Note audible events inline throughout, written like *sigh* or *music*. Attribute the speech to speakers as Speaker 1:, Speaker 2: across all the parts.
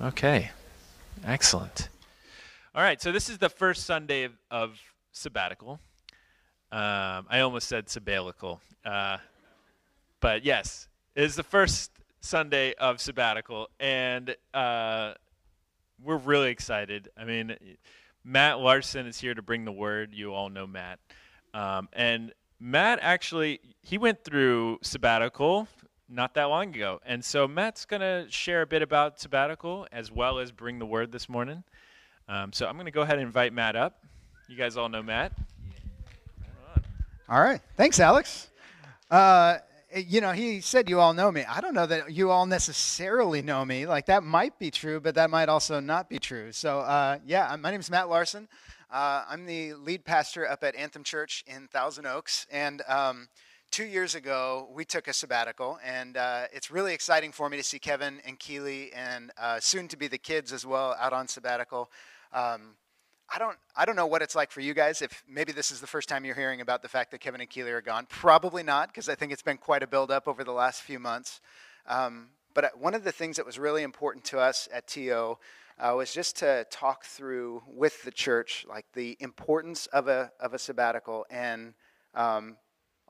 Speaker 1: Okay, excellent. All right, so this is the first Sunday of, of sabbatical. Um, I almost said sabbatical, uh, but yes, it is the first Sunday of sabbatical, and uh, we're really excited. I mean, Matt Larson is here to bring the word. You all know Matt, um, and Matt actually he went through sabbatical not that long ago. And so Matt's going to share a bit about sabbatical as well as bring the word this morning. Um, so I'm going to go ahead and invite Matt up. You guys all know Matt.
Speaker 2: All right. Thanks, Alex. Uh, you know, he said you all know me. I don't know that you all necessarily know me. Like, that might be true, but that might also not be true. So, uh, yeah, my name is Matt Larson. Uh, I'm the lead pastor up at Anthem Church in Thousand Oaks. And, um, two years ago, we took a sabbatical, and uh, it's really exciting for me to see Kevin and Keely and uh, soon to be the kids as well out on sabbatical. Um, I don't, I don't know what it's like for you guys. If maybe this is the first time you're hearing about the fact that Kevin and Keely are gone, probably not, because I think it's been quite a build-up over the last few months. Um, but uh, one of the things that was really important to us at TO uh, was just to talk through with the church, like the importance of a of a sabbatical and um,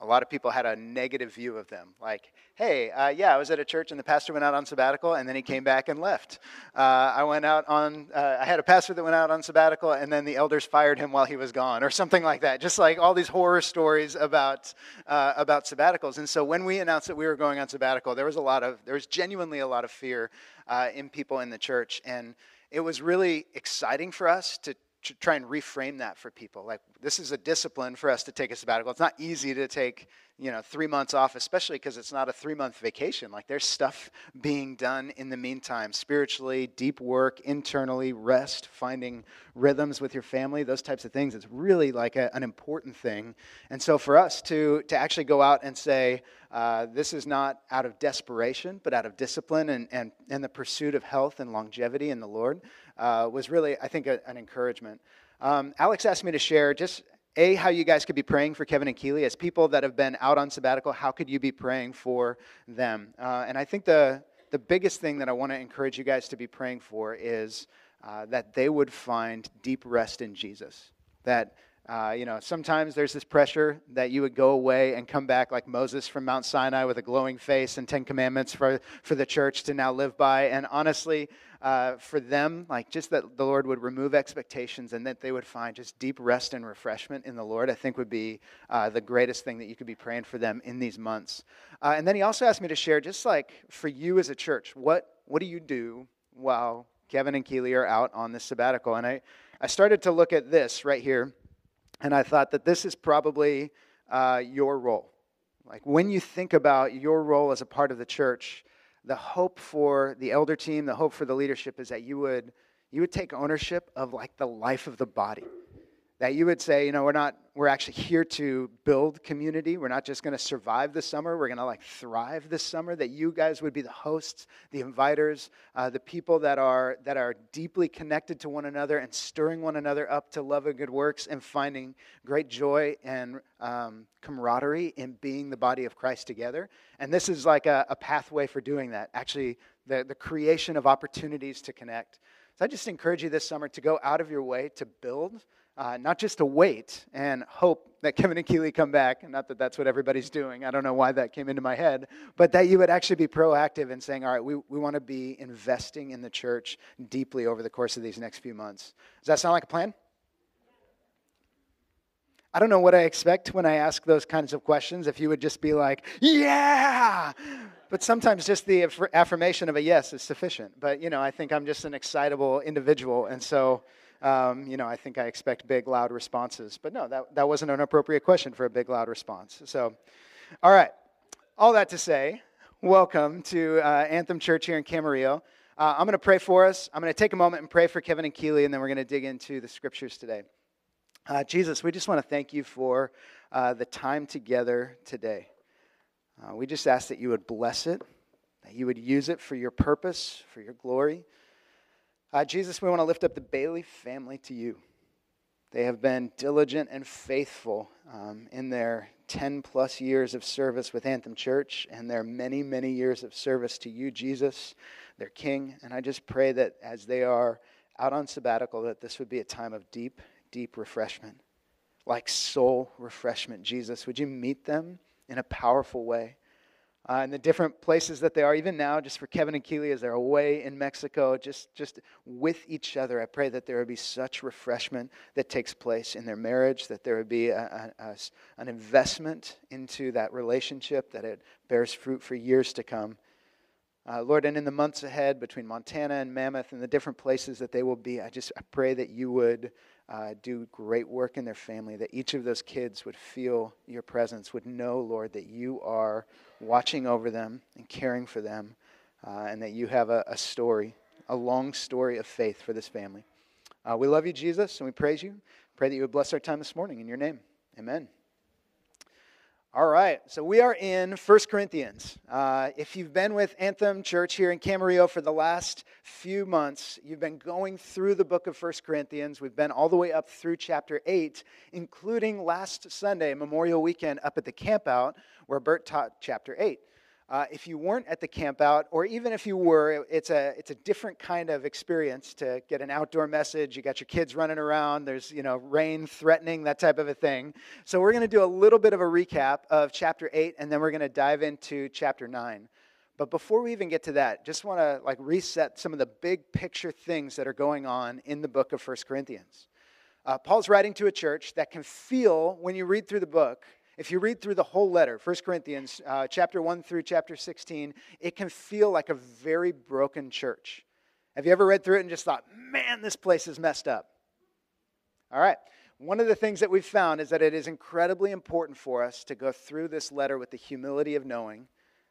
Speaker 2: a lot of people had a negative view of them. Like, hey, uh, yeah, I was at a church and the pastor went out on sabbatical and then he came back and left. Uh, I went out on, uh, I had a pastor that went out on sabbatical and then the elders fired him while he was gone or something like that. Just like all these horror stories about, uh, about sabbaticals. And so when we announced that we were going on sabbatical, there was a lot of, there was genuinely a lot of fear uh, in people in the church. And it was really exciting for us to to try and reframe that for people. Like this is a discipline for us to take a sabbatical. It's not easy to take, you know, three months off, especially because it's not a three month vacation. Like there's stuff *laughs* being done in the meantime, spiritually, deep work, internally, rest, finding rhythms with your family, those types of things. It's really like a, an important thing. And so for us to to actually go out and say, uh, this is not out of desperation, but out of discipline and, and, and the pursuit of health and longevity in the Lord uh, was really, I think, a, an encouragement. Um, Alex asked me to share just a how you guys could be praying for Kevin and Keely as people that have been out on sabbatical. How could you be praying for them? Uh, and I think the the biggest thing that I want to encourage you guys to be praying for is uh, that they would find deep rest in Jesus. That uh, you know, sometimes there's this pressure that you would go away and come back like Moses from Mount Sinai with a glowing face and Ten Commandments for, for the church to now live by. And honestly, uh, for them, like just that the Lord would remove expectations and that they would find just deep rest and refreshment in the Lord, I think would be uh, the greatest thing that you could be praying for them in these months. Uh, and then he also asked me to share, just like for you as a church, what, what do you do while Kevin and Keely are out on this sabbatical? And I, I started to look at this right here. And I thought that this is probably uh, your role. Like when you think about your role as a part of the church, the hope for the elder team, the hope for the leadership is that you would you would take ownership of like the life of the body that you would say, you know, we're not, we're actually here to build community. We're not just going to survive the summer. We're going to like thrive this summer. That you guys would be the hosts, the inviters, uh, the people that are that are deeply connected to one another and stirring one another up to love and good works and finding great joy and um, camaraderie in being the body of Christ together. And this is like a, a pathway for doing that. Actually, the the creation of opportunities to connect. So I just encourage you this summer to go out of your way to build uh, not just to wait and hope that Kevin and Keeley come back, and not that that's what everybody's doing. I don't know why that came into my head, but that you would actually be proactive in saying, all right, we, we want to be investing in the church deeply over the course of these next few months. Does that sound like a plan? I don't know what I expect when I ask those kinds of questions. If you would just be like, yeah! But sometimes just the affirmation of a yes is sufficient. But, you know, I think I'm just an excitable individual, and so um, you know, I think I expect big, loud responses. But no, that, that wasn't an appropriate question for a big, loud response. So, all right. All that to say, welcome to uh, Anthem Church here in Camarillo. Uh, I'm going to pray for us. I'm going to take a moment and pray for Kevin and Keeley, and then we're going to dig into the scriptures today. Uh, Jesus, we just want to thank you for uh, the time together today. Uh, we just ask that you would bless it, that you would use it for your purpose, for your glory. Uh, Jesus, we want to lift up the Bailey family to you. They have been diligent and faithful um, in their 10 plus years of service with Anthem Church and their many, many years of service to you, Jesus, their King. And I just pray that as they are out on sabbatical, that this would be a time of deep, deep refreshment, like soul refreshment. Jesus, would you meet them in a powerful way? Uh, and the different places that they are, even now, just for Kevin and Keely as they're away in Mexico, just, just with each other. I pray that there would be such refreshment that takes place in their marriage, that there would be a, a, a, an investment into that relationship, that it bears fruit for years to come. Uh, Lord, and in the months ahead, between Montana and Mammoth and the different places that they will be, I just I pray that you would uh, do great work in their family, that each of those kids would feel your presence, would know, Lord, that you are watching over them and caring for them, uh, and that you have a, a, story, a long story of faith for this family. Uh, we love you, Jesus, and we praise you. Pray that you would bless our time this morning in your name. Amen. All right, so we are in 1 Corinthians. Uh, if you've been with Anthem Church here in Camarillo for the last few months, you've been going through the book of 1 Corinthians. We've been all the way up through chapter 8, including last Sunday, Memorial Weekend, up at the campout where Bert taught chapter 8. Uh, if you weren't at the campout, or even if you were, it's a, it's a different kind of experience to get an outdoor message. You got your kids running around, there's you know, rain threatening, that type of a thing. So we're going to do a little bit of a recap of chapter 8, and then we're going to dive into chapter 9. But before we even get to that, just want to like reset some of the big picture things that are going on in the book of First Corinthians. Uh, Paul's writing to a church that can feel, when you read through the book, if you read through the whole letter, 1 Corinthians uh, chapter 1 through chapter 16, it can feel like a very broken church. Have you ever read through it and just thought, man, this place is messed up? All right. One of the things that we've found is that it is incredibly important for us to go through this letter with the humility of knowing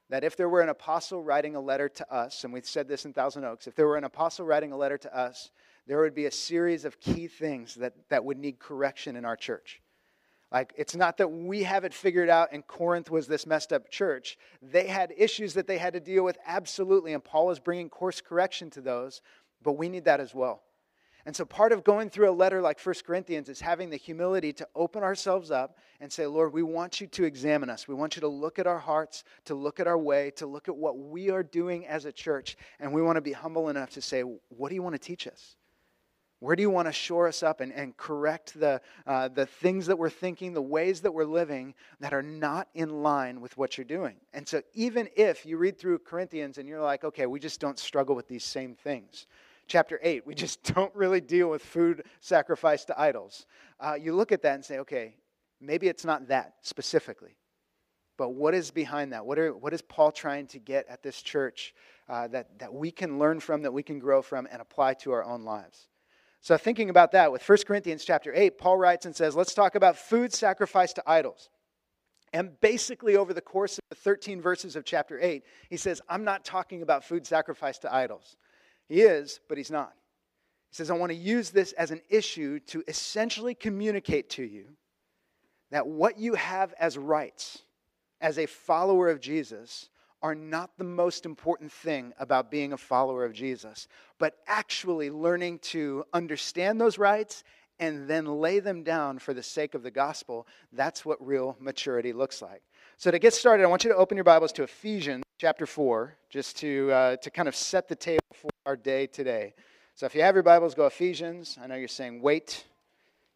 Speaker 2: that if there were an apostle writing a letter to us, and we've said this in Thousand Oaks, if there were an apostle writing a letter to us, there would be a series of key things that, that would need correction in our church. Like, it's not that we have it figured out and Corinth was this messed up church. They had issues that they had to deal with, absolutely, and Paul is bringing course correction to those, but we need that as well. And so, part of going through a letter like 1 Corinthians is having the humility to open ourselves up and say, Lord, we want you to examine us. We want you to look at our hearts, to look at our way, to look at what we are doing as a church. And we want to be humble enough to say, What do you want to teach us? Where do you want to shore us up and, and correct the, uh, the things that we're thinking, the ways that we're living that are not in line with what you're doing? And so, even if you read through Corinthians and you're like, okay, we just don't struggle with these same things. Chapter 8, we just *laughs* don't really deal with food sacrificed to idols. Uh, you look at that and say, okay, maybe it's not that specifically. But what is behind that? What, are, what is Paul trying to get at this church uh, that, that we can learn from, that we can grow from, and apply to our own lives? So, thinking about that, with 1 Corinthians chapter 8, Paul writes and says, Let's talk about food sacrificed to idols. And basically, over the course of the 13 verses of chapter 8, he says, I'm not talking about food sacrificed to idols. He is, but he's not. He says, I want to use this as an issue to essentially communicate to you that what you have as rights as a follower of Jesus are not the most important thing about being a follower of Jesus, but actually learning to understand those rights and then lay them down for the sake of the gospel. That's what real maturity looks like. So, to get started, I want you to open your Bibles to Ephesians chapter 4, just to, uh, to kind of set the table for our day today. So, if you have your Bibles, go Ephesians. I know you're saying, wait,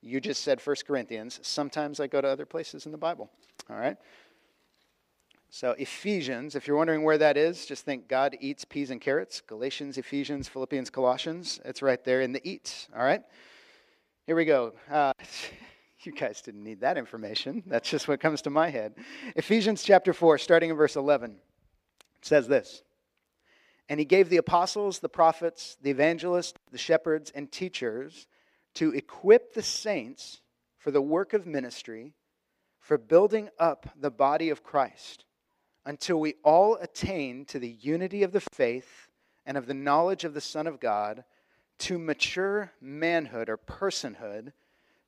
Speaker 2: you just said 1 Corinthians. Sometimes I go to other places in the Bible. All right? So, Ephesians, if you're wondering where that is, just think God eats peas and carrots. Galatians, Ephesians, Philippians, Colossians. It's right there in the eat. All right? Here we go. Uh, *laughs* you guys didn't need that information. That's just what comes to my head. Ephesians chapter 4, starting in verse 11, says this And he gave the apostles, the prophets, the evangelists, the shepherds, and teachers to equip the saints for the work of ministry, for building up the body of Christ until we all attain to the unity of the faith and of the knowledge of the Son of God, to mature manhood or personhood,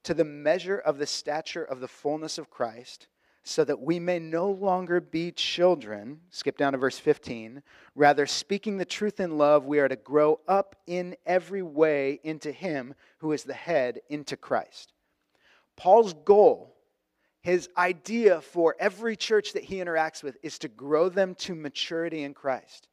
Speaker 2: to the measure of the stature of the fullness of Christ, so that we may no longer be children. Skip down to verse 15. Rather, speaking the truth in love, we are to grow up in every way into Him who is the head, into Christ. Paul's goal his idea for every church that he interacts with is to grow them to maturity in Christ.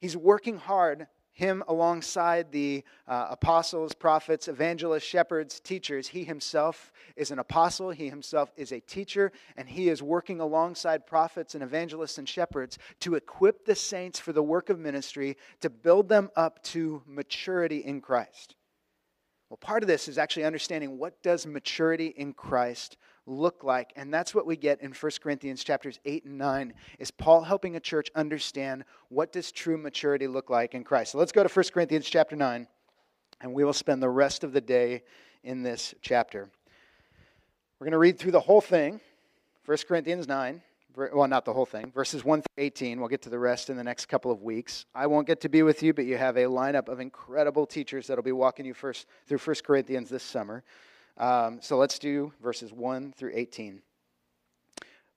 Speaker 2: He's working hard him alongside the uh, apostles, prophets, evangelists, shepherds, teachers. He himself is an apostle, he himself is a teacher, and he is working alongside prophets and evangelists and shepherds to equip the saints for the work of ministry, to build them up to maturity in Christ. Well, part of this is actually understanding what does maturity in Christ look like. And that's what we get in 1 corinthians chapters 8 and 9 is paul helping a church understand what does true maturity look like in christ. So let's go to 1 corinthians chapter 9 and we will spend the rest of the day in this chapter. We're going to read through the whole thing 1 corinthians 9 well not the whole thing verses 1 through 18 we'll get to the rest in the next couple of weeks. I won't get to be with you but you have a lineup of incredible teachers that'll be walking you first through 1 corinthians this summer um, so let's do verses 1 through 18.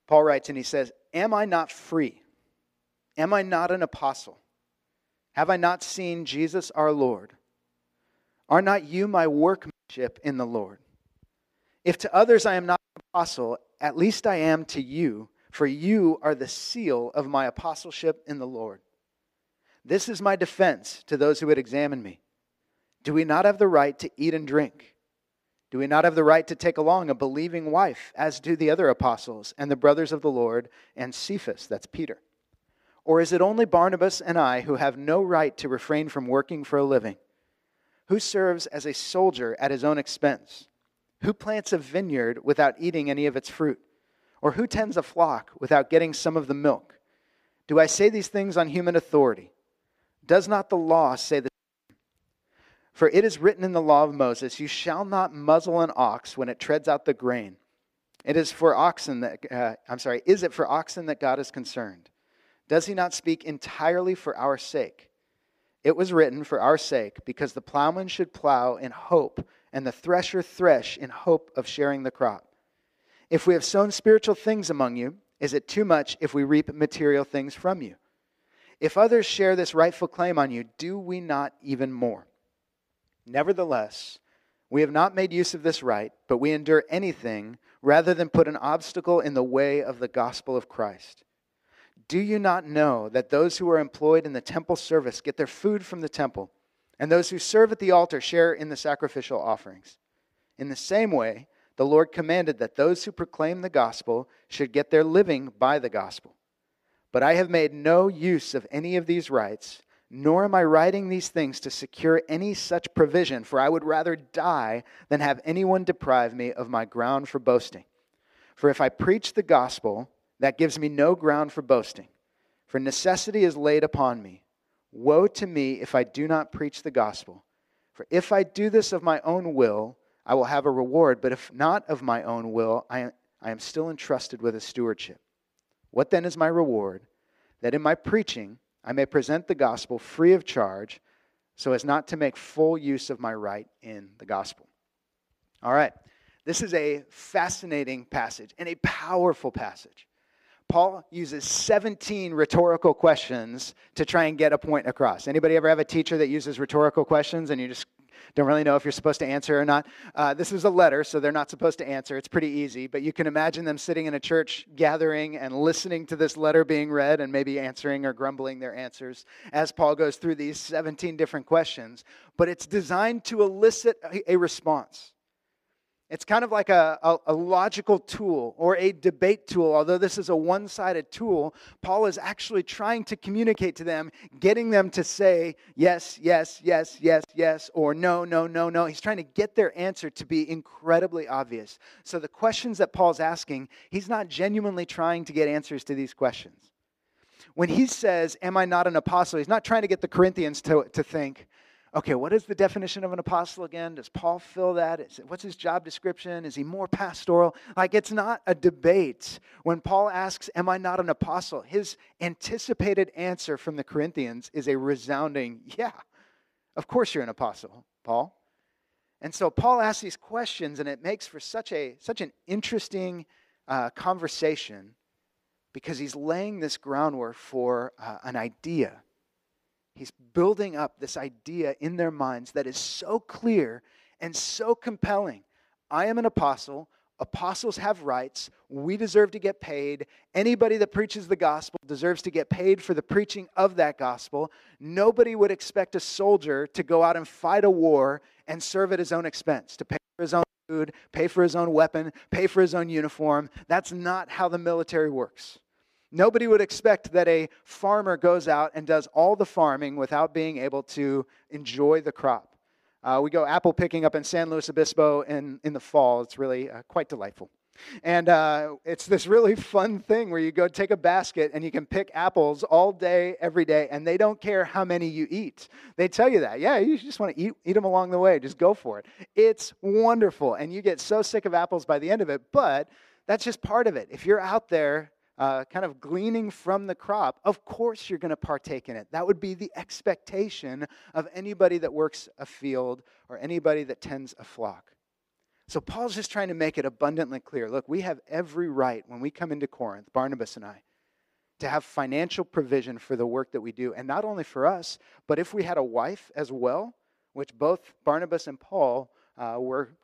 Speaker 2: Paul writes and he says, Am I not free? Am I not an apostle? Have I not seen Jesus our Lord? Are not you my workmanship in the Lord? If to others I am not an apostle, at least I am to you, for you are the seal of my apostleship in the Lord. This is my defense to those who would examine me. Do we not have the right to eat and drink? Do we not have the right to take along a believing wife, as do the other apostles and the brothers of the Lord and Cephas, that's Peter? Or is it only Barnabas and I who have no right to refrain from working for a living? Who serves as a soldier at his own expense? Who plants a vineyard without eating any of its fruit? Or who tends a flock without getting some of the milk? Do I say these things on human authority? Does not the law say the for it is written in the law of Moses, You shall not muzzle an ox when it treads out the grain. It is for oxen that, uh, I'm sorry, is it for oxen that God is concerned? Does he not speak entirely for our sake? It was written for our sake, because the plowman should plow in hope, and the thresher thresh in hope of sharing the crop. If we have sown spiritual things among you, is it too much if we reap material things from you? If others share this rightful claim on you, do we not even more? Nevertheless, we have not made use of this right, but we endure anything rather than put an obstacle in the way of the gospel of Christ. Do you not know that those who are employed in the temple service get their food from the temple, and those who serve at the altar share in the sacrificial offerings? In the same way, the Lord commanded that those who proclaim the gospel should get their living by the gospel. But I have made no use of any of these rights nor am I writing these things to secure any such provision, for I would rather die than have anyone deprive me of my ground for boasting. For if I preach the gospel, that gives me no ground for boasting, for necessity is laid upon me. Woe to me if I do not preach the gospel. For if I do this of my own will, I will have a reward, but if not of my own will, I, I am still entrusted with a stewardship. What then is my reward? That in my preaching, I may present the gospel free of charge so as not to make full use of my right in the gospel. All right. This is a fascinating passage and a powerful passage. Paul uses 17 rhetorical questions to try and get a point across. Anybody ever have a teacher that uses rhetorical questions and you just don't really know if you're supposed to answer or not. Uh, this is a letter, so they're not supposed to answer. It's pretty easy, but you can imagine them sitting in a church gathering and listening to this letter being read and maybe answering or grumbling their answers as Paul goes through these 17 different questions. But it's designed to elicit a, response. It's kind of like a, a, a, logical tool or a debate tool. Although this is a one sided tool, Paul is actually trying to communicate to them, getting them to say yes, yes, yes, yes, yes, or no, no, no, no. He's trying to get their answer to be incredibly obvious. So the questions that Paul's asking, he's not genuinely trying to get answers to these questions. When he says, Am I not an apostle? He's not trying to get the Corinthians to, to think, okay, what is the definition of an apostle again? Does Paul fill that? Is, what's his job description? Is he more pastoral? Like, it's not a debate. When Paul asks, Am I not an apostle? His anticipated answer from the Corinthians is a resounding, Yeah, of course you're an apostle, Paul. And so Paul asks these questions, and it makes for such, a, such an interesting uh, conversation because he's laying this groundwork for uh, an idea He's building up this idea in their minds that is so clear and so compelling. I am an apostle Apostles have rights. We deserve to get paid. Anybody that preaches the gospel deserves to get paid for the preaching of that gospel. Nobody would expect a soldier to go out and fight a war and serve at his own expense, to pay for his own food, pay for his own weapon, pay for his own uniform. That's not how the military works. Nobody would expect that a farmer goes out and does all the farming without being able to enjoy the crop. Uh, we go apple picking up in San Luis Obispo in, in the fall. It's really uh, quite delightful. And uh, it's this really *laughs* fun thing where you go take a basket and you can pick apples all day, every day, and they don't care how many you eat. They tell you that. Yeah, you just want to eat, eat them along the way. Just go for it. It's wonderful. And you get so sick of apples by the end of it, but that's just part of it. If you're out there uh, kind of gleaning from the crop, of course you're going to partake in it. That would be the expectation of anybody that works a field or anybody that tends a flock. So Paul's just trying to make it abundantly clear look, we have every right when we come into Corinth, Barnabas and I, to have financial provision for the work that we do. And not only for us, but if we had a wife as well, which both Barnabas and Paul uh, were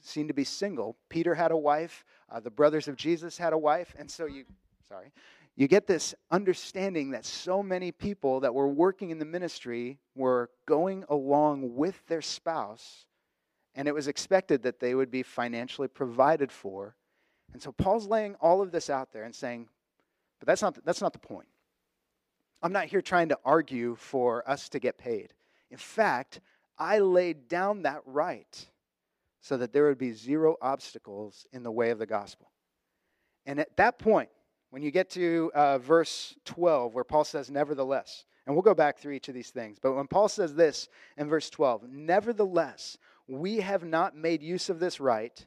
Speaker 2: seen to be single. Peter had a wife, uh, the brothers of Jesus had a wife, and so you sorry, you get this understanding that so many people that were working in the ministry were going along with their spouse, and it was expected that they would be financially provided for. And so Paul's laying all of this out there and saying, but that's not, that's not the point. I'm not here trying to argue for us to get paid. In fact, I laid down that right so that there would be zero obstacles in the way of the gospel. And at that point, when you get to uh, verse 12, where Paul says, Nevertheless, and we'll go back through each of these things, but when Paul says this in verse 12, Nevertheless, we have not made use of this right,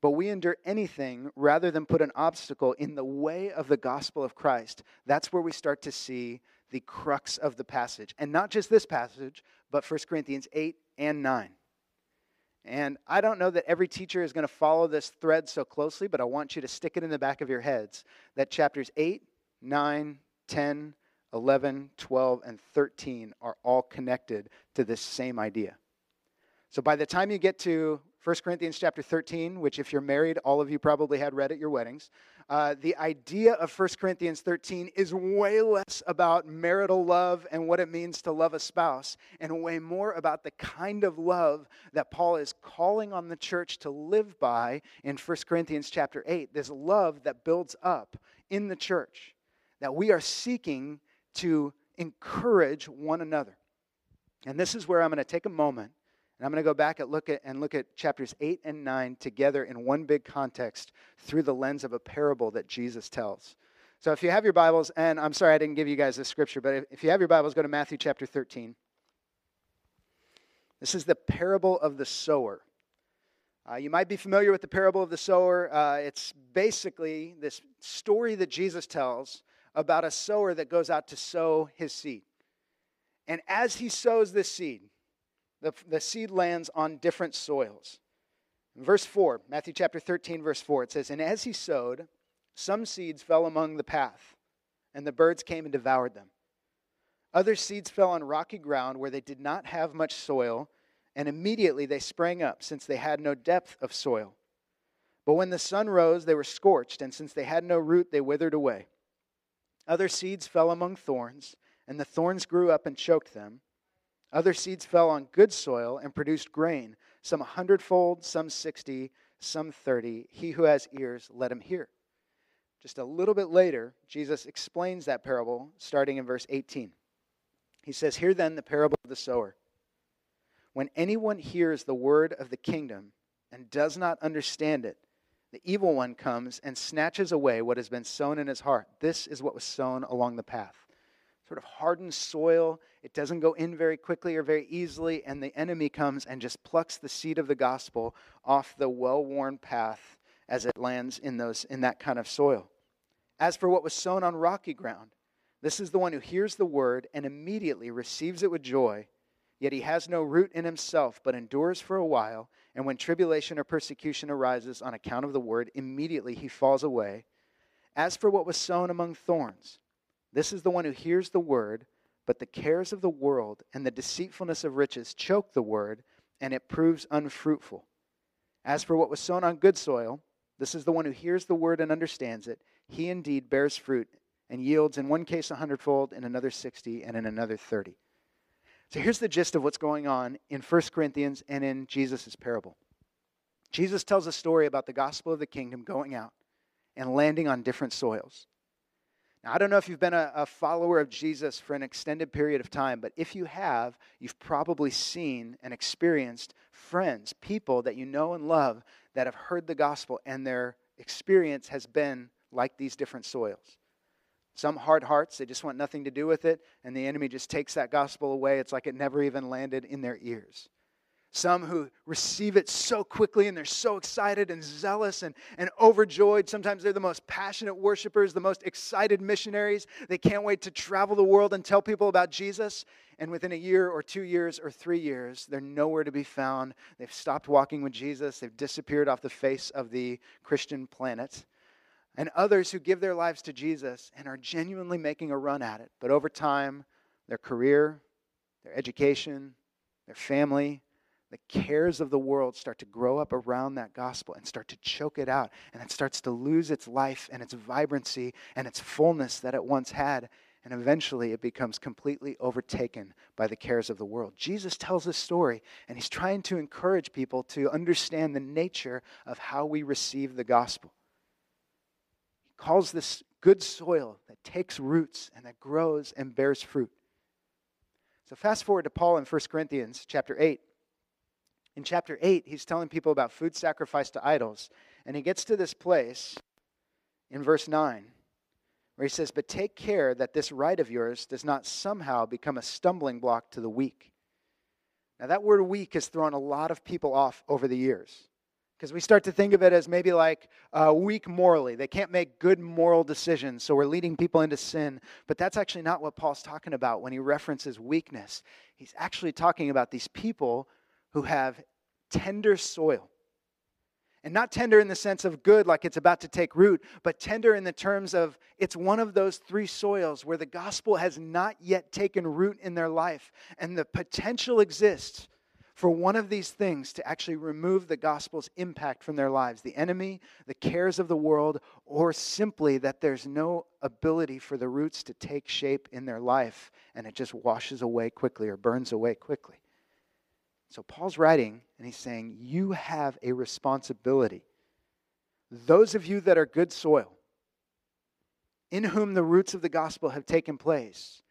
Speaker 2: but we endure anything rather than put an obstacle in the way of the gospel of Christ. That's where we start to see the crux of the passage. And not just this passage, but 1 Corinthians 8 and 9. And I don't know that every teacher is going to follow this thread so closely, but I want you to stick it in the back of your heads that chapters 8, 9, 10, 11, 12, and 13 are all connected to this same idea. So by the time you get to 1 Corinthians chapter 13, which if you're married, all of you probably had read at your weddings, uh, the idea of 1 Corinthians 13 is way less about marital love and what it means to love a spouse, and way more about the kind of love that Paul is calling on the church to live by in 1 Corinthians chapter 8. This love that builds up in the church, that we are seeking to encourage one another. And this is where I'm going to take a moment and I'm going to go back and look at and look at chapters 8 and 9 together in one big context through the lens of a parable that Jesus tells. So if you have your Bibles, and I'm sorry I didn't give you guys this scripture, but if you have your Bibles, go to Matthew chapter 13. This is the parable of the sower. Uh, you might be familiar with the parable of the sower. Uh, it's basically this story that Jesus tells about a sower that goes out to sow his seed. And as he sows this seed, the, the seed lands on different soils. In verse 4, Matthew chapter 13, verse 4, it says, And as he sowed, some seeds fell among the path, and the birds came and devoured them. Other seeds fell on rocky ground where they did not have much soil, and immediately they sprang up, since they had no depth of soil. But when the sun rose, they were scorched, and since they had no root, they withered away. Other seeds fell among thorns, and the thorns grew up and choked them. Other seeds fell on good soil and produced grain, some a hundredfold, some sixty, some thirty. He who has ears, let him hear. Just a little bit later, Jesus explains that parable starting in verse 18. He says, Hear then the parable of the sower. When anyone hears the word of the kingdom and does not understand it, the evil one comes and snatches away what has been sown in his heart. This is what was sown along the path sort of hardened soil. It doesn't go in very quickly or very easily, and the enemy comes and just plucks the seed of the gospel off the well worn path as it lands in, those, in that kind of soil. As for what was sown on rocky ground, this is the one who hears the word and immediately receives it with joy. Yet he has no root in himself, but endures for a while. And when tribulation or persecution arises on account of the word, immediately he falls away. As for what was sown among thorns, this is the one who hears the word, but the cares of the world and the deceitfulness of riches choke the word, and it proves unfruitful. As for what was sown on good soil, This is the one who hears the word and understands it. He indeed bears fruit and yields in one case a hundredfold, in another 60, and in another 30. So here's the gist of what's going on in 1 Corinthians and in Jesus' parable. Jesus tells a story about the gospel of the kingdom going out and landing on different soils. Now, I don't know if you've been a, a, follower of Jesus for an extended period of time, but if you have, you've probably seen and experienced friends, people that you know and love that have heard the gospel, and their experience has been like these different soils. Some hard hearts, they just want nothing to do with it, and the enemy just takes that gospel away. It's like it never even landed in their ears. Some who receive it so quickly and they're so excited and zealous and, and overjoyed. Sometimes they're the most passionate worshipers, the most excited missionaries. They can't wait to travel the world and tell people about Jesus. And within a year or two years or three years, they're nowhere to be found. They've stopped walking with Jesus, they've disappeared off the face of the Christian planet. And others who give their lives to Jesus and are genuinely making a run at it. But over time, their career, their education, their family, the cares of the world start to grow up around that gospel and start to choke it out. And it starts to lose its life and its vibrancy and its fullness that it once had. And eventually it becomes completely overtaken by the cares of the world. Jesus tells this story, and he's trying to encourage people to understand the nature of how we receive the gospel. He calls this good soil that takes roots and that grows and bears fruit. So fast forward to Paul in 1 Corinthians chapter 8 in chapter 8, he's telling people about food sacrificed to idols. And he gets to this place in verse 9 where he says, But take care that this right of yours does not somehow become a stumbling block to the weak. Now, that word weak has thrown a lot of people off over the years because we start to think of it as maybe like uh, weak morally. They can't make good moral decisions, so we're leading people into sin. But that's actually not what Paul's talking about when he references weakness. He's actually talking about these people who have tender soil. And not tender in the sense of good, like it's about to take root, but tender in the terms of it's one of those three soils where the gospel has not yet taken root in their life. And the potential exists for one of these things to actually remove the gospel's impact from their lives the enemy, the cares of the world, or simply that there's no ability for the roots to take shape in their life and it just washes away quickly or burns away quickly. So Paul's writing and he's saying, You have a responsibility. Those of you that are good soil, in whom the roots of the gospel have taken place,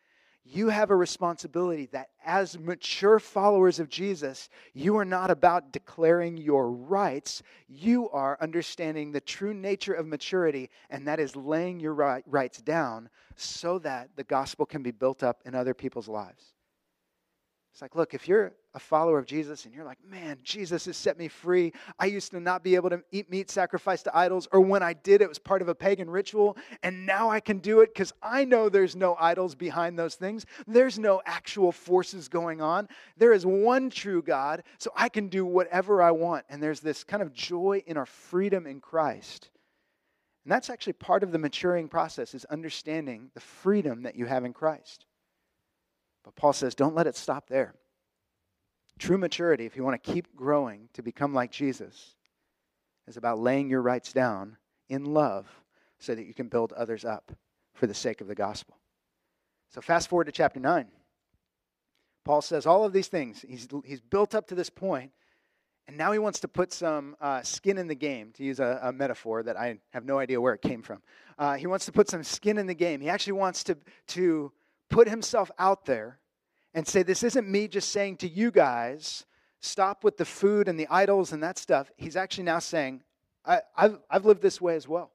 Speaker 2: you have a responsibility that as mature followers of Jesus, you are not about declaring your rights. You are understanding the true nature of maturity, and that is laying your rights down so that the gospel can be built up in other people's lives. It's like, look, if you're a follower of Jesus and you're like, man, Jesus has set me free. I used to not be able to eat meat sacrificed to idols, or when I did, it was part of a pagan ritual, and now I can do it because I know there's no idols behind those things. There's no actual forces going on. There is one true God, so I can do whatever I want. And there's this kind of joy in our freedom in Christ. And that's actually part of the maturing process is understanding the freedom that you have in Christ. But Paul says, don't let it stop there. True maturity, if you want to keep growing to become like Jesus, is about laying your rights down in love so that you can build others up for the sake of the gospel. So, fast forward to chapter 9. Paul says all of these things. He's, he's built up to this point, and now he wants to put some uh, skin in the game, to use a, a, metaphor that I have no idea where it came from. Uh, he wants to put some skin in the game. He actually wants to, to put himself out there and say, This isn't me just saying to you guys, stop with the food and the idols and that stuff. He's actually now saying, I, have I've lived this way as well.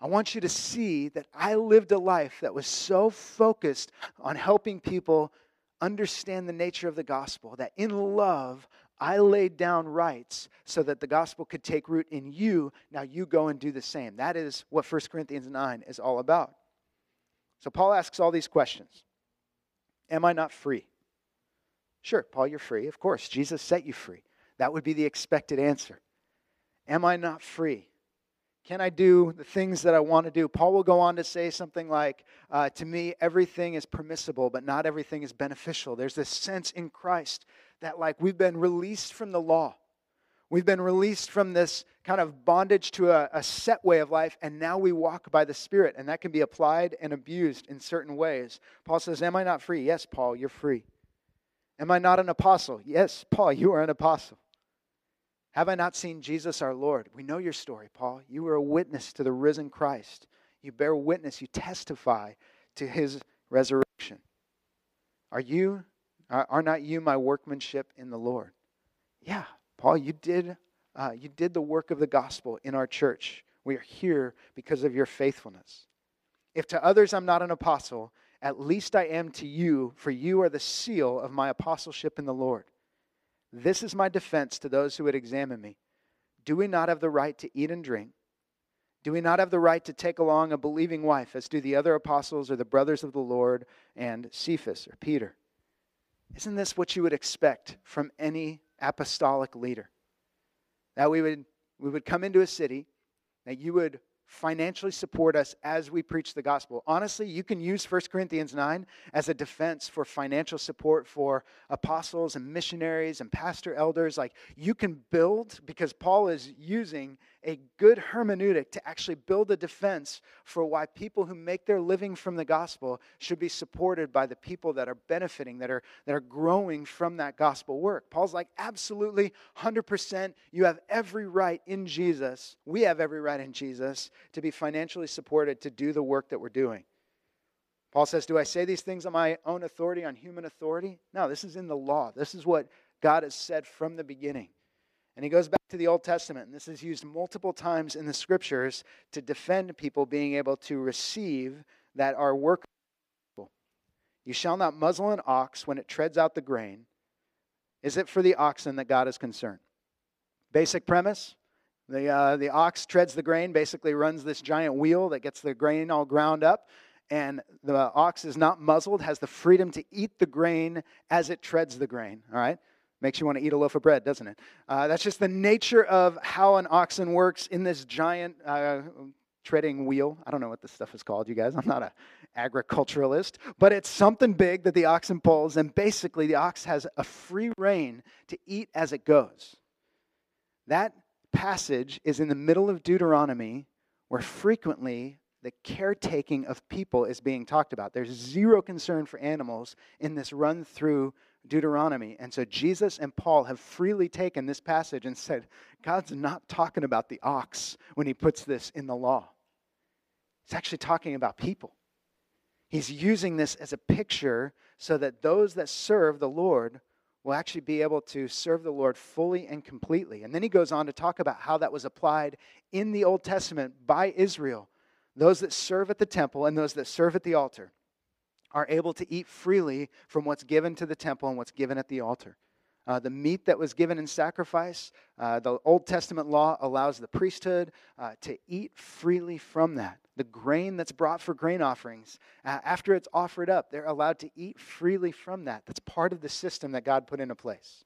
Speaker 2: I want you to see that I lived a life that was so focused on helping people understand the nature of the gospel, that in love, I laid down rights so that the gospel could take root in you. Now you go and do the same. That is what 1 Corinthians 9 is all about. So Paul asks all these questions Am I not free? Sure, Paul, you're free. Of course, Jesus set you free. That would be the expected answer. Am I not free? Can I do the things that I want to do? Paul will go on to say something like, uh, To me, everything is permissible, but not everything is beneficial. There's this sense in Christ that, like, we've been released from the law. We've been released from this kind of bondage to a, a, set way of life, and now we walk by the Spirit, and that can be applied and abused in certain ways. Paul says, Am I not free? Yes, Paul, you're free. Am I not an apostle? Yes, Paul, you are an apostle. Have I not seen Jesus our Lord? We know your story, Paul. You were a witness to the risen Christ. You bear witness, you testify to his resurrection. Are you are not you my workmanship in the Lord? Yeah, Paul, you did, uh, you did the work of the gospel in our church. We are here because of your faithfulness. If to others I'm not an apostle, at least I am to you, for you are the seal of my apostleship in the Lord. This is my defense to those who would examine me. Do we not have the right to eat and drink? Do we not have the right to take along a believing wife, as do the other apostles or the brothers of the Lord and Cephas or Peter? Isn't this what you would expect from any apostolic leader? That we would, we would come into a city, that you would financially support us as we preach the gospel. Honestly, you can use 1 Corinthians 9 as a defense for financial support for apostles and missionaries and pastor elders. Like you can build, because Paul is using a good hermeneutic to actually build a defense for why people who make their living from the gospel should be supported by the people that are benefiting, that are, that are growing from that gospel work. Paul's like, absolutely, 100%. You have every right in Jesus. We have every right in Jesus to be financially supported to do the work that we're doing. Paul says, Do I say these things on my own authority, on human authority? No, this is in the law. This is what God has said from the beginning. And he goes back to the Old Testament, and this is used multiple times in the scriptures to defend people being able to receive that are work. You shall not muzzle an ox when it treads out the grain. Is it for the oxen that God is concerned? Basic premise the, uh, the ox treads the grain, basically runs this giant wheel that gets the grain all ground up. And the ox is not muzzled, has the freedom to eat the grain as it treads the grain. All right? Makes you want to eat a loaf of bread, doesn't it? Uh, that's just the nature of how an oxen works in this giant uh, treading wheel. I don't know what this stuff is called, you guys. I'm not an agriculturalist, but it's something big that the oxen pulls, and basically the ox has a free rein to eat as it goes. That passage is in the middle of Deuteronomy, where frequently the caretaking of people is being talked about. There's zero concern for animals in this run through Deuteronomy. And so Jesus and Paul have freely taken this passage and said, God's not talking about the ox when he puts this in the law. He's actually talking about people. He's using this as a picture so that those that serve the Lord will actually be able to serve the Lord fully and completely. And then he goes on to talk about how that was applied in the Old Testament by Israel. Those that serve at the temple and those that serve at the altar are able to eat freely from what's given to the temple and what's given at the altar. Uh, the meat that was given in sacrifice, uh, the Old Testament law allows the priesthood uh, to eat freely from that. The grain that's brought for grain offerings, uh, after it's offered up, they're allowed to eat freely from that. That's part of the system that God put into place.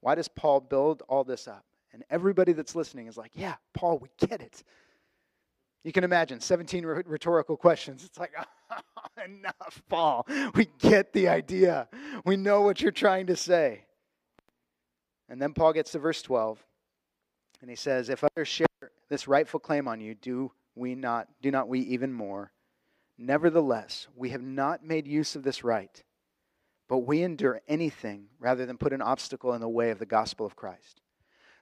Speaker 2: Why does Paul build all this up? And everybody that's listening is like, yeah, Paul, we get it. You can imagine 17 rhetorical questions. It's like, *laughs* enough, Paul. We get the idea. We know what you're trying to say. And then Paul gets to verse 12, and he says, If others share this rightful claim on you, do we not, do not we even more? Nevertheless, we have not made use of this right, but we endure anything rather than put an obstacle in the way of the gospel of Christ.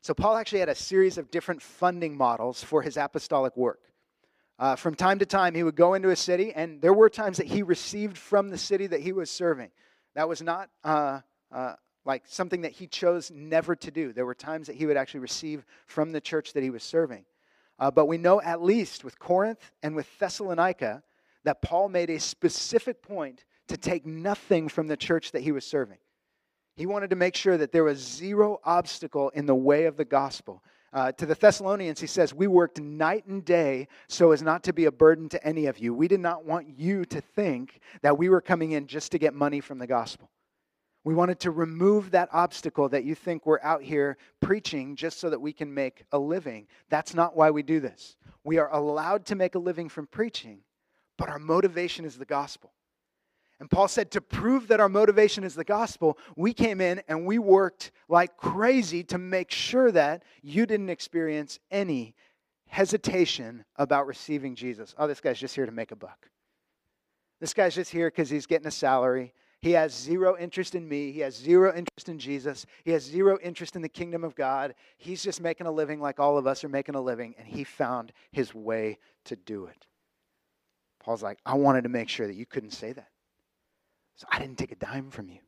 Speaker 2: So, Paul actually had a series of different funding models for his apostolic work. Uh, from time to time, he would go into a city, and there were times that he received from the city that he was serving. That was not uh, uh, like something that he chose never to do. There were times that he would actually receive from the church that he was serving. Uh, but we know at least with Corinth and with Thessalonica that Paul made a specific point to take nothing from the church that he was serving. He wanted to make sure that there was zero obstacle in the way of the gospel. Uh, to the Thessalonians, he says, We worked night and day so as not to be a burden to any of you. We did not want you to think that we were coming in just to get money from the gospel. We wanted to remove that obstacle that you think we're out here preaching just so that we can make a living. That's not why we do this. We are allowed to make a living from preaching, but our motivation is the gospel. And Paul said, to prove that our motivation is the gospel, we came in and we worked like crazy to make sure that you didn't experience any hesitation about receiving Jesus. Oh, this guy's just here to make a buck. This guy's just here because he's getting a salary. He has zero interest in me. He has zero interest in Jesus. He has zero interest in the kingdom of God. He's just making a living like all of us are making a living, and he found his way to do it. Paul's like, I wanted to make sure that you couldn't say that. So I didn't take a dime from you.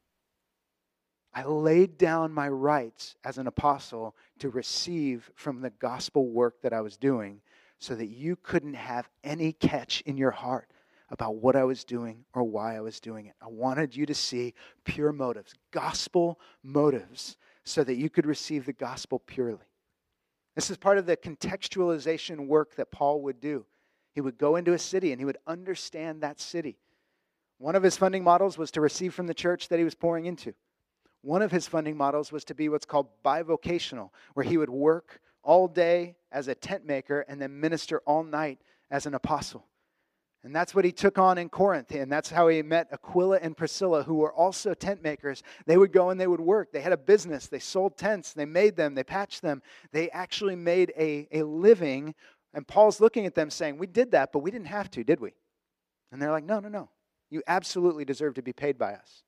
Speaker 2: I laid down my rights as an apostle to receive from the gospel work that I was doing so that you couldn't have any catch in your heart about what I was doing or why I was doing it. I wanted you to see pure motives, gospel motives, so that you could receive the gospel purely. This is part of the contextualization work that Paul would do. He would go into a city and he would understand that city. One of his funding models was to receive from the church that he was pouring into. One of his funding models was to be what's called bivocational, where he would work all day as a tent maker and then minister all night as an apostle. And that's what he took on in Corinth. And that's how he met Aquila and Priscilla, who were also tent makers. They would go and they would work. They had a business. They sold tents. They made them. They patched them. They actually made a, a living. And Paul's looking at them saying, We did that, but we didn't have to, did we? And they're like, No, no, no. You absolutely deserve to be paid by us.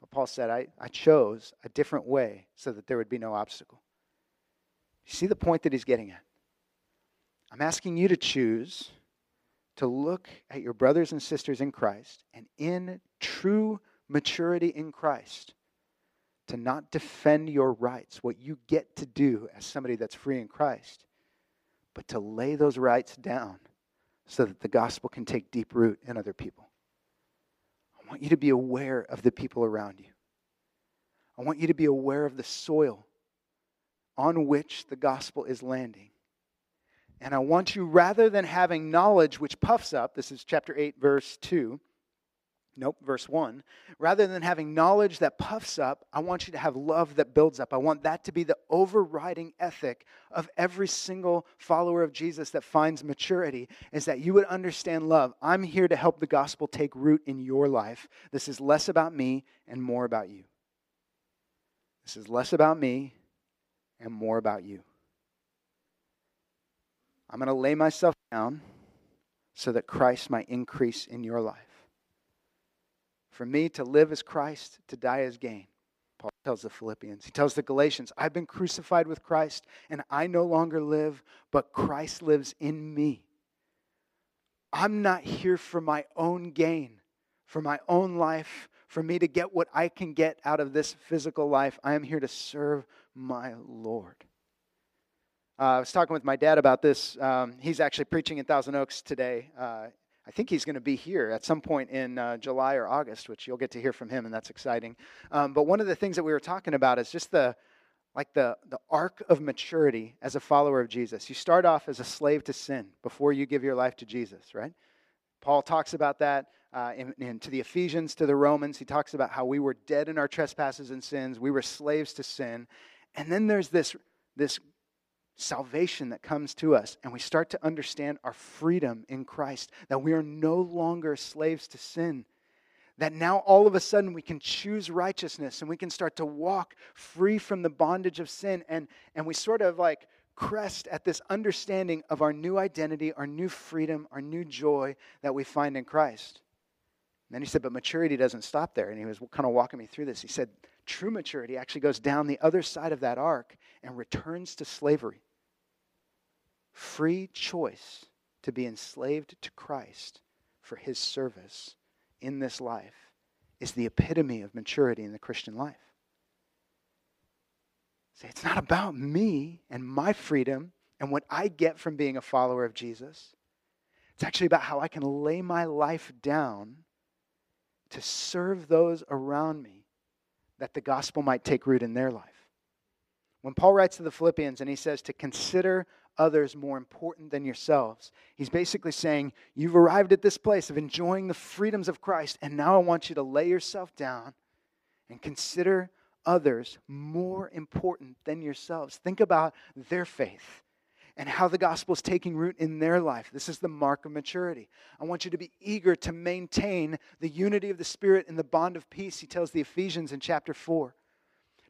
Speaker 2: But Paul said, I, I chose a different way so that there would be no obstacle. You see the point that he's getting at? I'm asking you to choose to look at your brothers and sisters in Christ and in true maturity in Christ to not defend your rights, what you get to do as somebody that's free in Christ, but to lay those rights down so that the gospel can take deep root in other people. I want you to be aware of the people around you. I want you to be aware of the soil on which the gospel is landing. And I want you, rather than having knowledge which puffs up, this is chapter 8, verse 2, Nope, verse 1. Rather than having knowledge that puffs up, I want you to have love that builds up. I want that to be the overriding ethic of every single follower of Jesus that finds maturity is that you would understand love. I'm here to help the gospel take root in your life. This is less about me and more about you. This is less about me and more about you. I'm going to lay myself down so that Christ might increase in your life. For me to live as Christ, to die as gain. Paul tells the Philippians. He tells the Galatians, I've been crucified with Christ, and I no longer live, but Christ lives in me. I'm not here for my own gain, for my own life, for me to get what I can get out of this physical life. I am here to serve my Lord. Uh, I was talking with my dad about this. Um, he's actually preaching in Thousand Oaks today. Uh, I think he's going to be here at some point in uh, July or August, which you'll get to hear from him, and that's exciting. Um, but one of the things that we were talking about is just the like the, the arc of maturity as a follower of Jesus. You start off as a slave to sin before you give your life to Jesus, right? Paul talks about that uh, in, in, to the Ephesians, to the Romans. He talks about how we were dead in our trespasses and sins, we were slaves to sin. And then there's this, this salvation that comes to us, and we start to understand our freedom in Christ, that we are no longer slaves to sin. That now all of a sudden we can choose righteousness and we can start to walk free from the bondage of sin. And, and we sort of like crest at this understanding of our new identity, our new freedom, our new joy that we find in Christ. And then he said, but maturity doesn't stop there. And he was kind of walking me through this. He said, true maturity actually goes down the other side of that arc and returns to slavery. Free choice to be enslaved to Christ for his service in this life is the epitome of maturity in the Christian life. Say, it's not about me and my freedom and what I get from being a follower of Jesus. It's actually about how I can lay my life down to serve those around me that the gospel might take root in their life. When Paul writes to the Philippians and he says to consider others more important than yourselves, he's basically saying, You've arrived at this place of enjoying the freedoms of Christ, and now I want you to lay yourself down and consider others more important than yourselves. Think about their faith. And how the gospel is taking root in their life. This is the mark of maturity. I want you to be eager to maintain the unity of the Spirit in the bond of peace, he tells the Ephesians in chapter 4.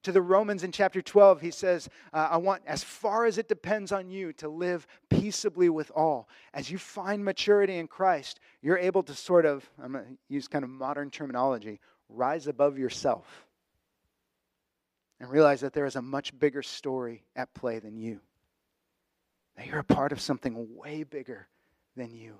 Speaker 2: To the Romans in chapter 12, he says, uh, I want, as far as it depends on you, to live peaceably with all. As you find maturity in Christ, you're able to sort of, I'm going to use kind of modern terminology, rise above yourself and realize that there is a much bigger story at play than you. That you're a part of something way bigger than you.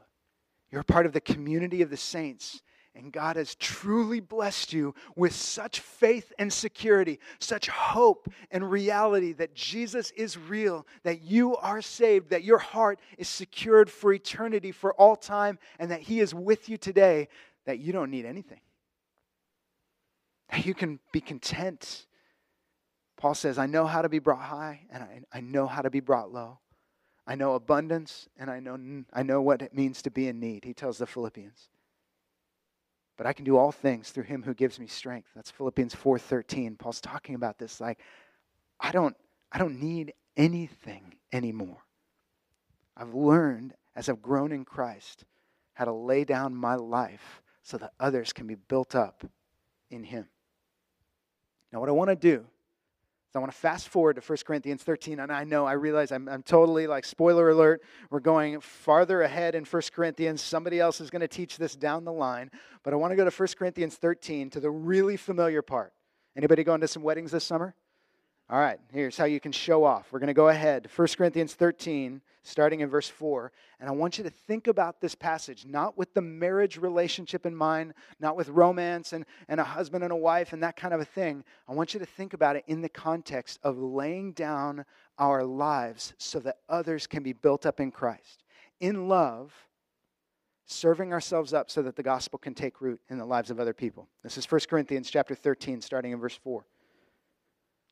Speaker 2: You're a part of the community of the saints and God has truly blessed you with such faith and security, such hope and reality that Jesus is real, that you are saved, that your heart is secured for eternity, for all time, and that He is with you today, that you don't need anything. That you can be content. Paul says, I know how to be brought high, and I, I know how to be brought low. I know abundance, and I know, I know what it means to be in need, he tells the Philippians. But I can do all things through him who gives me strength. That's Philippians 4:13. Paul's talking about this like I don't I don't need anything anymore. I've learned as I've grown in Christ how to lay down my life so that others can be built up in him. Now what I want to do so I want to fast forward to 1 Corinthians 13, and I know, I realize I'm, I'm totally like, spoiler alert, we're going farther ahead in 1 Corinthians. Somebody else is going to teach this down the line, but I want to go to 1 Corinthians 13 to the really familiar part. Anybody going to some weddings this summer? All right, here's how you can show off. We're going to go ahead. 1 Corinthians 13, starting in verse 4. And I want you to think about this passage, not with the marriage relationship in mind, not with romance and, and a husband and a wife and that kind of a thing. I want you to think about it in the context of laying down our lives so that others can be built up in Christ. In love, serving ourselves up so that the gospel can take root in the lives of other people. This is 1 Corinthians chapter 13, starting in verse 4.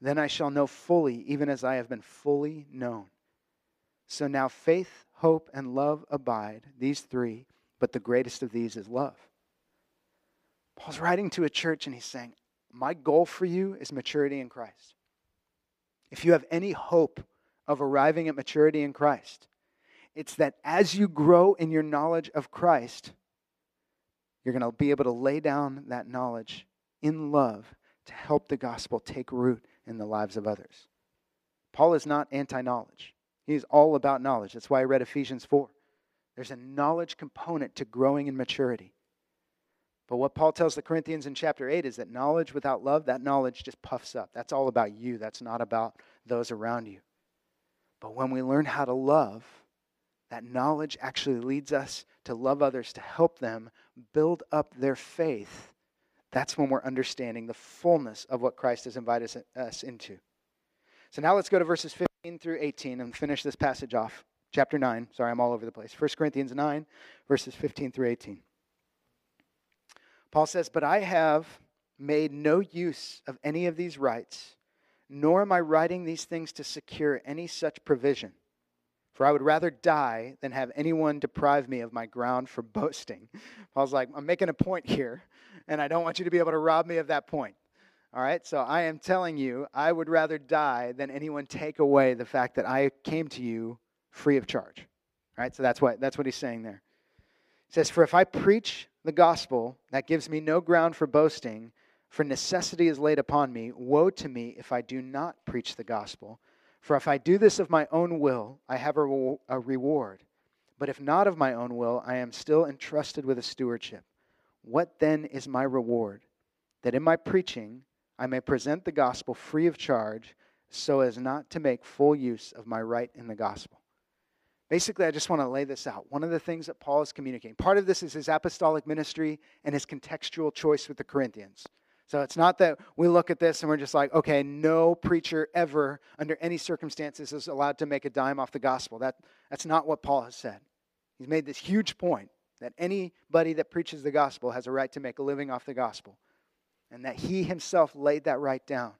Speaker 2: then I shall know fully, even as I have been fully known. So now faith, hope, and love abide, these three, but the greatest of these is love. Paul's writing to a church and he's saying, My goal for you is maturity in Christ. If you have any hope of arriving at maturity in Christ, it's that as you grow in your knowledge of Christ, you're going to be able to lay down that knowledge in love to help the gospel take root in the lives of others. Paul is not anti knowledge, he's all about knowledge. That's why I read Ephesians 4. There's a knowledge component to growing in maturity. But what Paul tells the Corinthians in chapter 8 is that knowledge without love, that knowledge just puffs up. That's all about you, that's not about those around you. But when we learn how to love, that knowledge actually leads us to love others, to help them build up their faith that's when we're understanding the fullness of what Christ has invited us into. So now let's go to verses 15 through 18 and finish this passage off. Chapter 9. Sorry, I'm all over the place. 1 Corinthians 9, verses 15 through 18. Paul says, But I have made no use of any of these rights, nor am I writing these things to secure any such provision. For I would rather die than have anyone deprive me of my ground for boasting. *laughs* Paul's like, I'm making a point here and I don't want you to be able to rob me of that point. All right, so I am telling you, I would rather die than anyone take away the fact that I came to you free of charge. All right, so that's what, that's what he's saying there. He says, For if I preach the gospel, that gives me no ground for boasting, for necessity is laid upon me. Woe to me if I do not preach the gospel. For if I do this of my own will, I have a, a reward. But if not of my own will, I am still entrusted with a stewardship. What then is my reward? That in my preaching I may present the gospel free of charge, so as not to make full use of my right in the gospel. Basically, I just want to lay this out. One of the things that Paul is communicating, part of this is his apostolic ministry and his contextual choice with the Corinthians. So it's not that we look at this and we're just like, okay, no preacher ever, under any circumstances, is allowed to make a dime off the gospel. That, that's not what Paul has said. He's made this huge point that anybody that preaches the gospel has a right to make a living off the gospel, and that he himself laid that right down.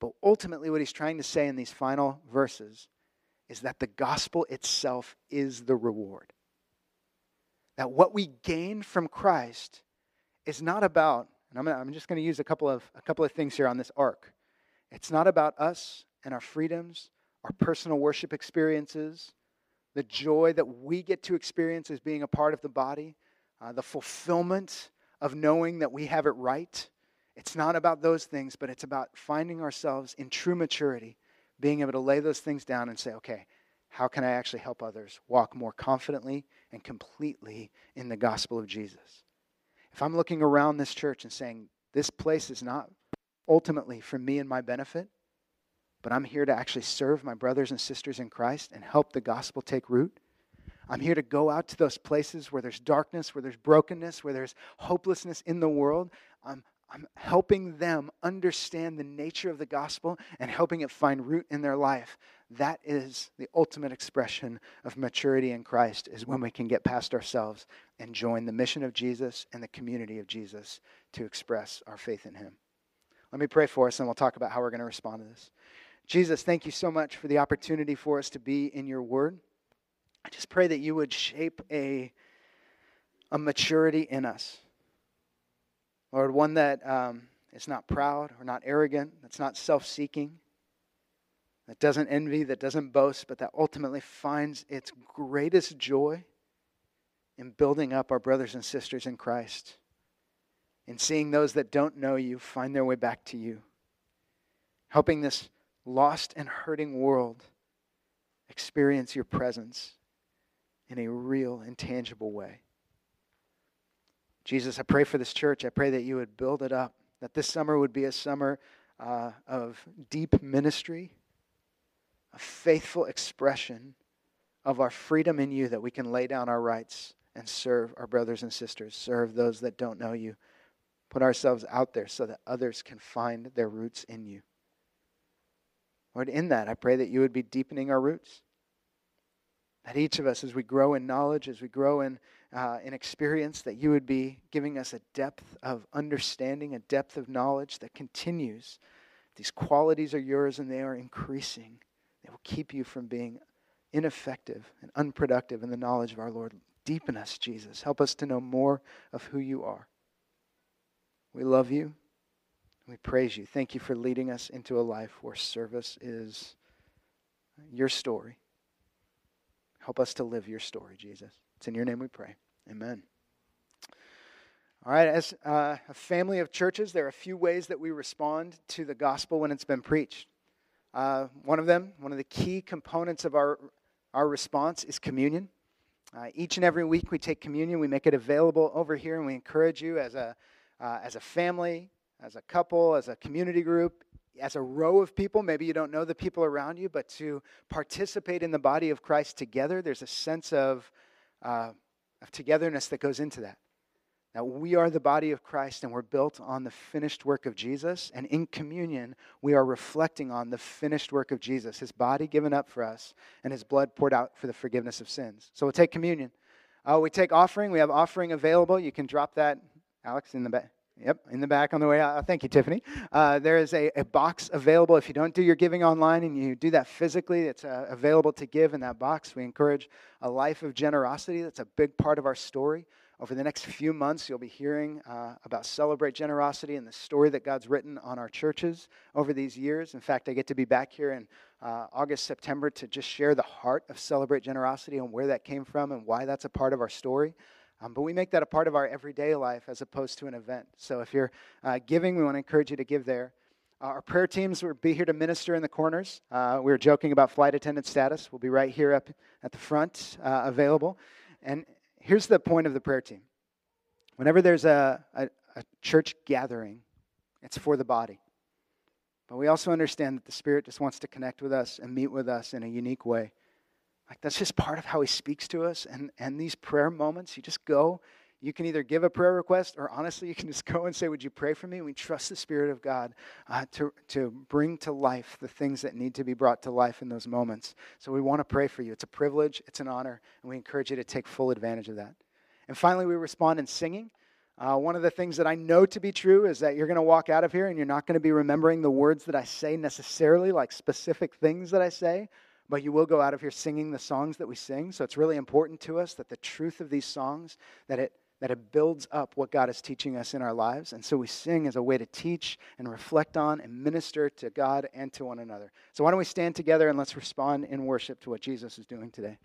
Speaker 2: But ultimately, what he's trying to say in these final verses is that the gospel itself is the reward. That what we gain from Christ is not about and I'm, gonna, I'm just going to use a couple of a couple of things here on this arc. It's not about us and our freedoms, our personal worship experiences, the joy that we get to experience as being a part of the body, uh, the fulfillment of knowing that we have it right. It's not about those things, but it's about finding ourselves in true maturity, being able to lay those things down and say, okay, how can I actually help others walk more confidently and completely in the gospel of Jesus? if I'm looking around this church and saying, this place is not ultimately for me and my benefit, but I'm here to actually serve my brothers and sisters in Christ and help the gospel take root. I'm here to go out to those places where there's darkness, where there's brokenness, where there's hopelessness in the world. I'm, I'm helping them understand the nature of the gospel and helping it find root in their life. That is the ultimate expression of maturity in Christ, is when we can get past ourselves and join the mission of Jesus and the community of Jesus to express our faith in Him. Let me pray for us, and we'll talk about how we're going to respond to this. Jesus, thank you so much for the opportunity for us to be in your word. I just pray that you would shape a, a maturity in us. Lord, one that um, is not proud or not arrogant, that's not self seeking, that doesn't envy, that doesn't boast, but that ultimately finds its greatest joy in building up our brothers and sisters in Christ, in seeing those that don't know you find their way back to you, helping this lost and hurting world experience your presence in a real and tangible way. Jesus, I pray for this church. I pray that you would build it up, that this summer would be a summer uh, of deep ministry, a faithful expression of our freedom in you, that we can lay down our rights and serve our brothers and sisters, serve those that don't know you. Put ourselves out there so that others can find their roots in you. Lord, in that, I pray that you would be deepening our roots. That each of us, as we grow in knowledge, as we grow in, uh, in experience, that you would be giving us a depth of understanding, a depth of knowledge that continues. These qualities are yours and they are increasing. They will keep you from being ineffective and unproductive in the knowledge of our Lord Deepen us, Jesus. Help us to know more of who you are. We love you. We praise you. Thank you for leading us into a life where service is your story. Help us to live your story, Jesus. It's in your name we pray. Amen. All right, as uh, a family of churches, there are a few ways that we respond to the gospel when it's been preached. Uh, one of them, one of the key components of our, our response is communion. Uh, each and every week we take communion, we make it available over here, and we encourage you as a, uh, as a family, as a couple, as a community group, as a row of people. Maybe you don't know the people around you, but to participate in the body of Christ together, there's a sense of, uh, of togetherness that goes into that. Now, we are the body of Christ and we're built on the finished work of Jesus. And in communion, we are reflecting on the finished work of Jesus, his body given up for us and his blood poured out for the forgiveness of sins. So we'll take communion. Uh, we take offering. We have offering available. You can drop that, Alex, in the back. Yep, in the back on the way out. Thank you, Tiffany. Uh, there is a, a, box available. If you don't do your giving online and you do that physically, it's uh, available to give in that box. We encourage a life of generosity. That's a big part of our story. Over the next few months, you'll be hearing uh, about Celebrate Generosity and the story that God's written on our churches over these years. In fact, I get to be back here in uh, August, September to just share the heart of Celebrate Generosity and where that came from and why that's a part of our story. Um, but we make that a part of our everyday life as opposed to an event. So if you're uh, giving, we want to encourage you to give there. Uh, our prayer teams will be here to minister in the corners. Uh, we were joking about flight attendant status. We'll be right here up at the front uh, available. And here's the point of the prayer team whenever there's a, a, a church gathering, it's for the body. But we also understand that the Spirit just wants to connect with us and meet with us in a unique way. Like that's just part of how He speaks to us. And, and these prayer moments, you just go you can either give a prayer request or honestly, *laughs* you can just go and say, Would you pray for me? And we trust the Spirit of God uh, to, to bring to life the things that need to be brought to life in those moments. So we want to pray for you. It's a privilege, it's an honor, and we encourage you to take full advantage of that. And finally, we respond in singing. Uh, one of the things that I know to be true is that you're going to walk out of here and you're not going to be remembering the words that I say necessarily, like specific things that I say, but you will go out of here singing the songs that we sing. So it's really important to us that the truth of these songs, that it that it builds up what God is teaching us in our lives. And so we sing as a way to teach and reflect on and minister to God and to one another. So why don't we stand together and let's respond in worship to what Jesus is doing today.